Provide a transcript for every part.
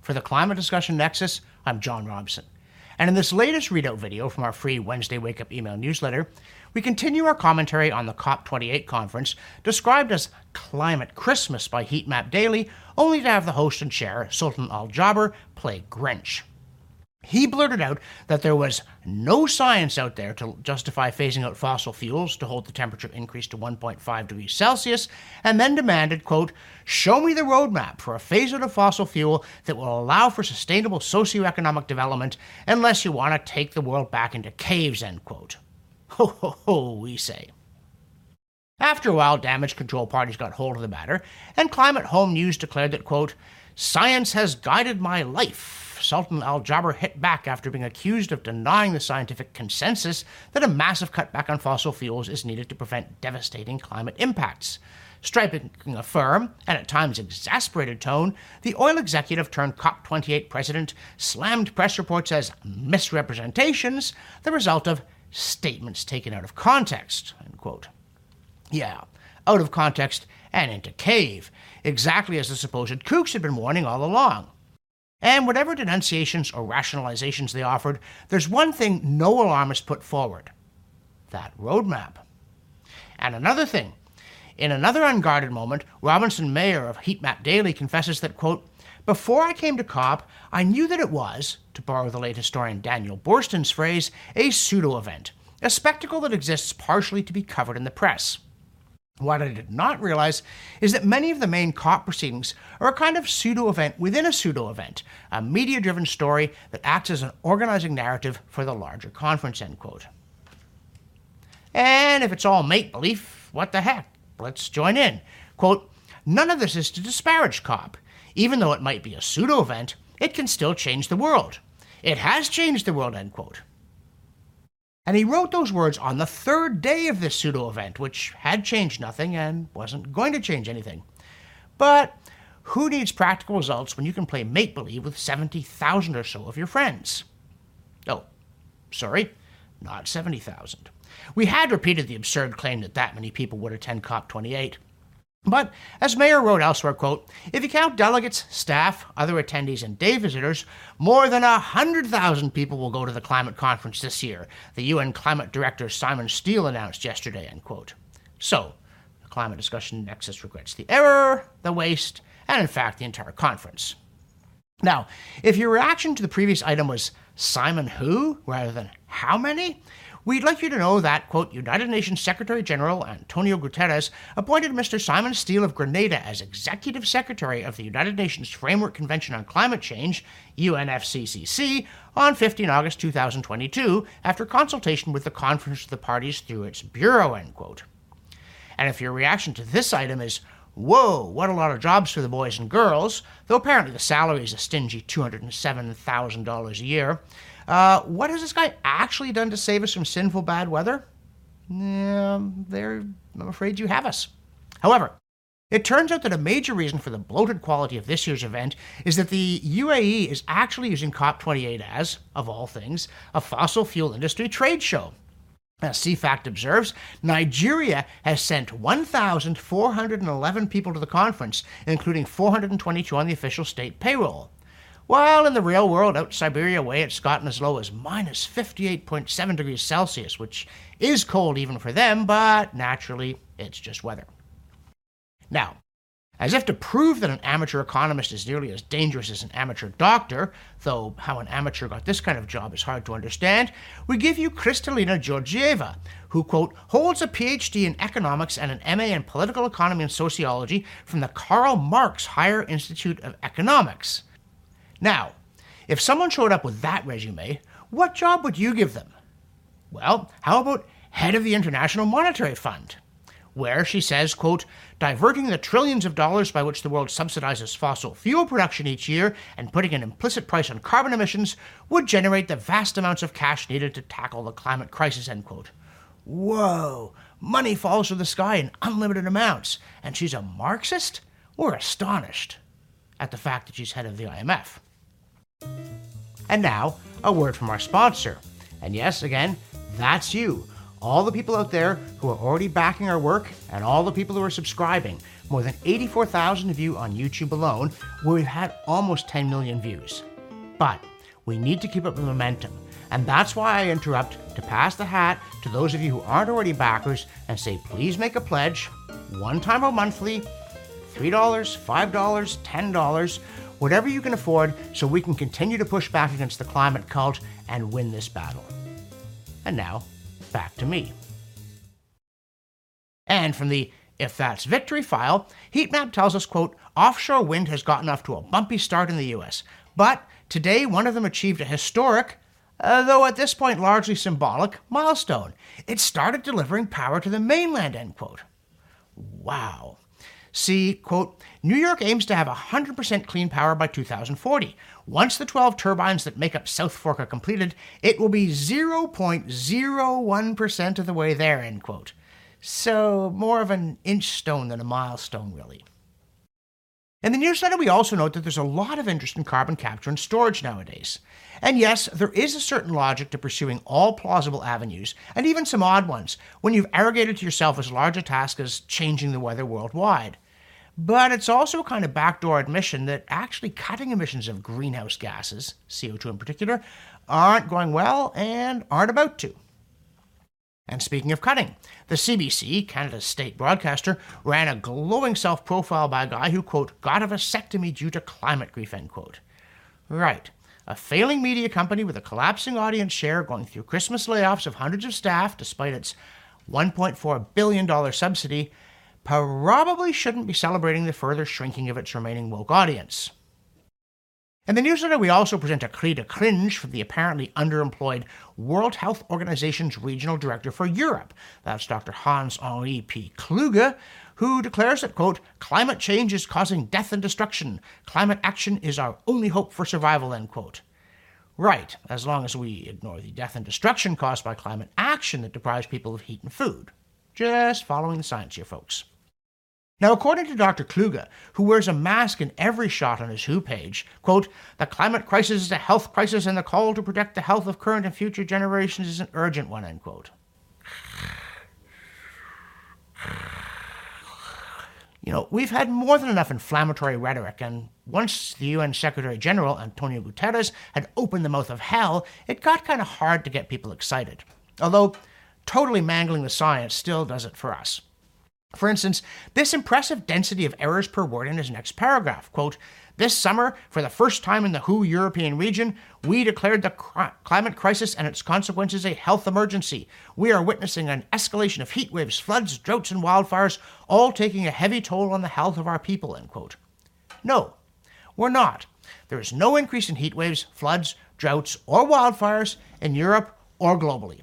For the Climate Discussion Nexus, I'm John Robson. And in this latest readout video from our free Wednesday Wake Up email newsletter, we continue our commentary on the COP28 conference, described as Climate Christmas by Heatmap Daily, only to have the host and chair, Sultan Al Jaber, play Grinch. He blurted out that there was no science out there to justify phasing out fossil fuels to hold the temperature increase to 1.5 degrees Celsius, and then demanded, quote, show me the roadmap for a phase out of fossil fuel that will allow for sustainable socioeconomic development unless you want to take the world back into caves, end quote. Ho ho ho, we say. After a while, damage control parties got hold of the matter, and Climate Home News declared that, quote, science has guided my life Sultan al Jaber hit back after being accused of denying the scientific consensus that a massive cutback on fossil fuels is needed to prevent devastating climate impacts. Striking a firm and at times exasperated tone, the oil executive turned COP28 president slammed press reports as misrepresentations, the result of statements taken out of context. Yeah, out of context and into cave, exactly as the supposed kooks had been warning all along. And whatever denunciations or rationalizations they offered, there's one thing no alarmist put forward that roadmap. And another thing, in another unguarded moment, Robinson Meyer of Heatmap Daily confesses that, quote, before I came to COP, I knew that it was, to borrow the late historian Daniel Boorstin's phrase, a pseudo event, a spectacle that exists partially to be covered in the press. What I did not realize is that many of the main COP proceedings are a kind of pseudo event within a pseudo event, a media driven story that acts as an organizing narrative for the larger conference. End quote. And if it's all make believe, what the heck? Let's join in. Quote, none of this is to disparage COP. Even though it might be a pseudo event, it can still change the world. It has changed the world, end quote. And he wrote those words on the third day of this pseudo event, which had changed nothing and wasn't going to change anything. But who needs practical results when you can play make believe with 70,000 or so of your friends? Oh, sorry, not 70,000. We had repeated the absurd claim that that many people would attend COP28. But as Meyer wrote elsewhere, quote, if you count delegates, staff, other attendees, and day visitors, more than 100,000 people will go to the climate conference this year, the UN climate director Simon Stiell announced yesterday, end quote. So, the climate discussion nexus regrets the error, the waste, and in fact the entire conference. Now, if your reaction to the previous item was Simon who rather than how many, We'd like you to know that, quote, United Nations Secretary General Antonio Guterres appointed Mr. Simon Stiell of Grenada as Executive Secretary of the United Nations Framework Convention on Climate Change, UNFCCC, on 15 August 2022 after consultation with the Conference of the Parties through its Bureau, end quote. And if your reaction to this item is, whoa, what a lot of jobs for the boys and girls, though apparently the salary is a stingy $207,000 a year, uh, what has this guy actually done to save us from sinful bad weather? Yeah, there, I'm afraid you have us. However, it turns out that a major reason for the bloated quality of this year's event is that the UAE is actually using COP28 as, of all things, a fossil fuel industry trade show. As CFACT observes, Nigeria has sent 1,411 people to the conference, including 422 on the official state payroll. While in the real world, out Siberia way, it's gotten as low as minus 58.7 degrees Celsius, which is cold even for them, but naturally, it's just weather. Now, as if to prove that an amateur economist is nearly as dangerous as an amateur doctor, though how an amateur got this kind of job is hard to understand, we give you Kristalina Georgieva, who, quote, holds a PhD in economics and an MA in political economy and sociology from the Karl Marx Higher Institute of Economics. Now, if someone showed up with that resume, what job would you give them? Well, how about head of the International Monetary Fund? Where she says, quote, diverting the trillions of dollars by which the world subsidizes fossil fuel production each year and putting an implicit price on carbon emissions would generate the vast amounts of cash needed to tackle the climate crisis, end quote. Whoa, money falls from the sky in unlimited amounts, and she's a Marxist? We're astonished at the fact that she's head of the IMF. And now, a word from our sponsor. And yes, again, that's you. all the people out there who are already backing our work, and all the people who are subscribing. More than 84,000 of you on YouTube alone, where we've had almost 10 million views. But we need to keep up the momentum. And that's why I interrupt to pass the hat to those of you who aren't already backers and say, please make a pledge, one time or monthly, $3, $5, $10, whatever you can afford, so we can continue to push back against the climate cult and win this battle. And now, back to me. And from the If That's Victory file, Heatmap tells us, quote, offshore wind has gotten off to a bumpy start in the US, but today one of them achieved a historic, uh, though at this point largely symbolic, milestone. It started delivering power to the mainland, end quote. Wow. See, quote, New York aims to have 100% clean power by 2040. Once the 12 turbines that make up South Fork are completed, it will be 0.01% of the way there, end quote. So, more of an inch stone than a milestone, really. In the newsletter, we also note that there's a lot of interest in carbon capture and storage nowadays. And yes, there is a certain logic to pursuing all plausible avenues, and even some odd ones, when you've arrogated to yourself as large a task as changing the weather worldwide. But it's also a kind of backdoor admission that actually cutting emissions of greenhouse gases, CO2 in particular, aren't going well and aren't about to. And speaking of cutting, the CBC, Canada's state broadcaster, ran a glowing self profile by a guy who, quote, got a vasectomy due to climate grief, end quote. Right. A failing media company with a collapsing audience share going through Christmas layoffs of hundreds of staff despite its $1.4 billion subsidy probably shouldn't be celebrating the further shrinking of its remaining woke audience. In the newsletter, we also present a cri de cringe from the apparently underemployed World Health Organization's regional director for Europe. That's Dr. Hans Henri P. Kluge, who declares that, quote, climate change is causing death and destruction. Climate action is our only hope for survival, end quote. Right, as long as we ignore the death and destruction caused by climate action that deprives people of heat and food. Just following the science here, folks. Now, according to Dr. Kluge, who wears a mask in every shot on his Who page, quote, the climate crisis is a health crisis and the call to protect the health of current and future generations is an urgent one, end quote. You know, we've had more than enough inflammatory rhetoric, and once the UN Secretary General, Antonio Guterres, had opened the mouth of hell, it got kind of hard to get people excited. Although, totally mangling the science still does it for us. For instance, this impressive density of errors per word in his next paragraph. Quote, this summer, for the first time in the WHO European region, we declared the climate crisis and its consequences a health emergency. We are witnessing an escalation of heat waves, floods, droughts, and wildfires, all taking a heavy toll on the health of our people. End quote. No, we're not. There is no increase in heat waves, floods, droughts, or wildfires in Europe or globally.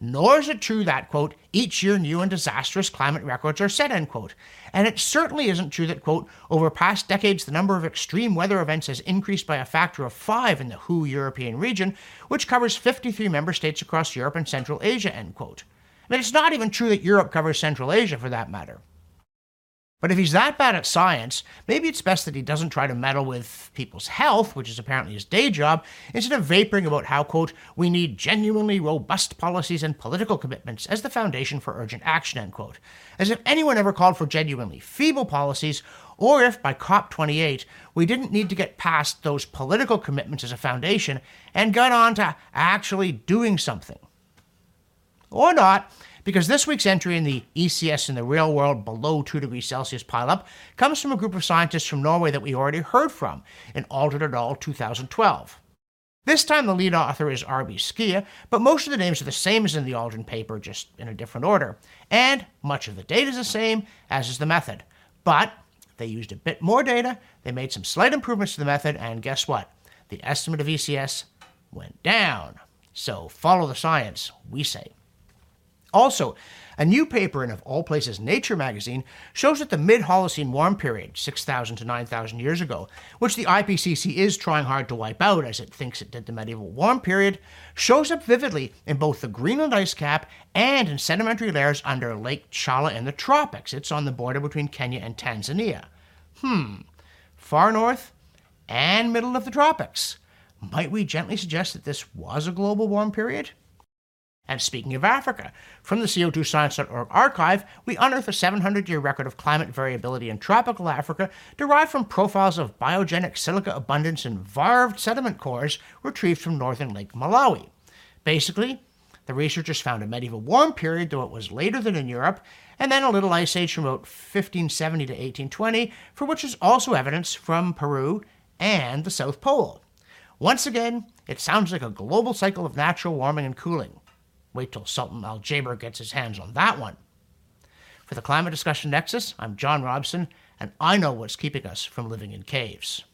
Nor is it true that, quote, each year new and disastrous climate records are set, end quote. And it certainly isn't true that, quote, over past decades the number of extreme weather events has increased by a factor of five in the WHO European region, which covers 53 member states across Europe and Central Asia, end quote. I mean, it's not even true that Europe covers Central Asia for that matter. But if he's that bad at science, maybe it's best that he doesn't try to meddle with people's health, which is apparently his day job, instead of vaporing about how, quote, we need genuinely robust policies and political commitments as the foundation for urgent action, end quote. As if anyone ever called for genuinely feeble policies, or if by COP28 we didn't need to get past those political commitments as a foundation and got on to actually doing something. Or not, because this week's entry in the ECS in the real world below 2 degrees Celsius pileup comes from a group of scientists from Norway that we already heard from in Aldrin et al. 2012. This time the lead author is R.B. Skeie, but most of the names are the same as in the Aldrin paper, just in a different order. And much of the data is the same, as is the method. But they used a bit more data, they made some slight improvements to the method, and guess what? The estimate of ECS went down. So follow the science, we say. Also, a new paper in, of all places, Nature magazine shows that the mid Holocene warm period, 6,000 to 9,000 years ago, which the IPCC is trying hard to wipe out as it thinks it did the medieval warm period, shows up vividly in both the Greenland ice cap and in sedimentary layers under Lake Chala in the tropics. It's on the border between Kenya and Tanzania. Hmm, far north and middle of the tropics. Might we gently suggest that this was a global warm period? And speaking of Africa, from the CO2Science.org archive, we unearth a 700 year record of climate variability in tropical Africa derived from profiles of biogenic silica abundance in varved sediment cores retrieved from northern Lake Malawi. Basically, the researchers found a medieval warm period, though it was later than in Europe, and then a little ice age from about 1570 to 1820, for which is also evidence from Peru and the South Pole. Once again, it sounds like a global cycle of natural warming and cooling. Wait till Sultan Al Jaber gets his hands on that one. For the Climate Discussion Nexus, I'm John Robson, and I know what's keeping us from living in caves.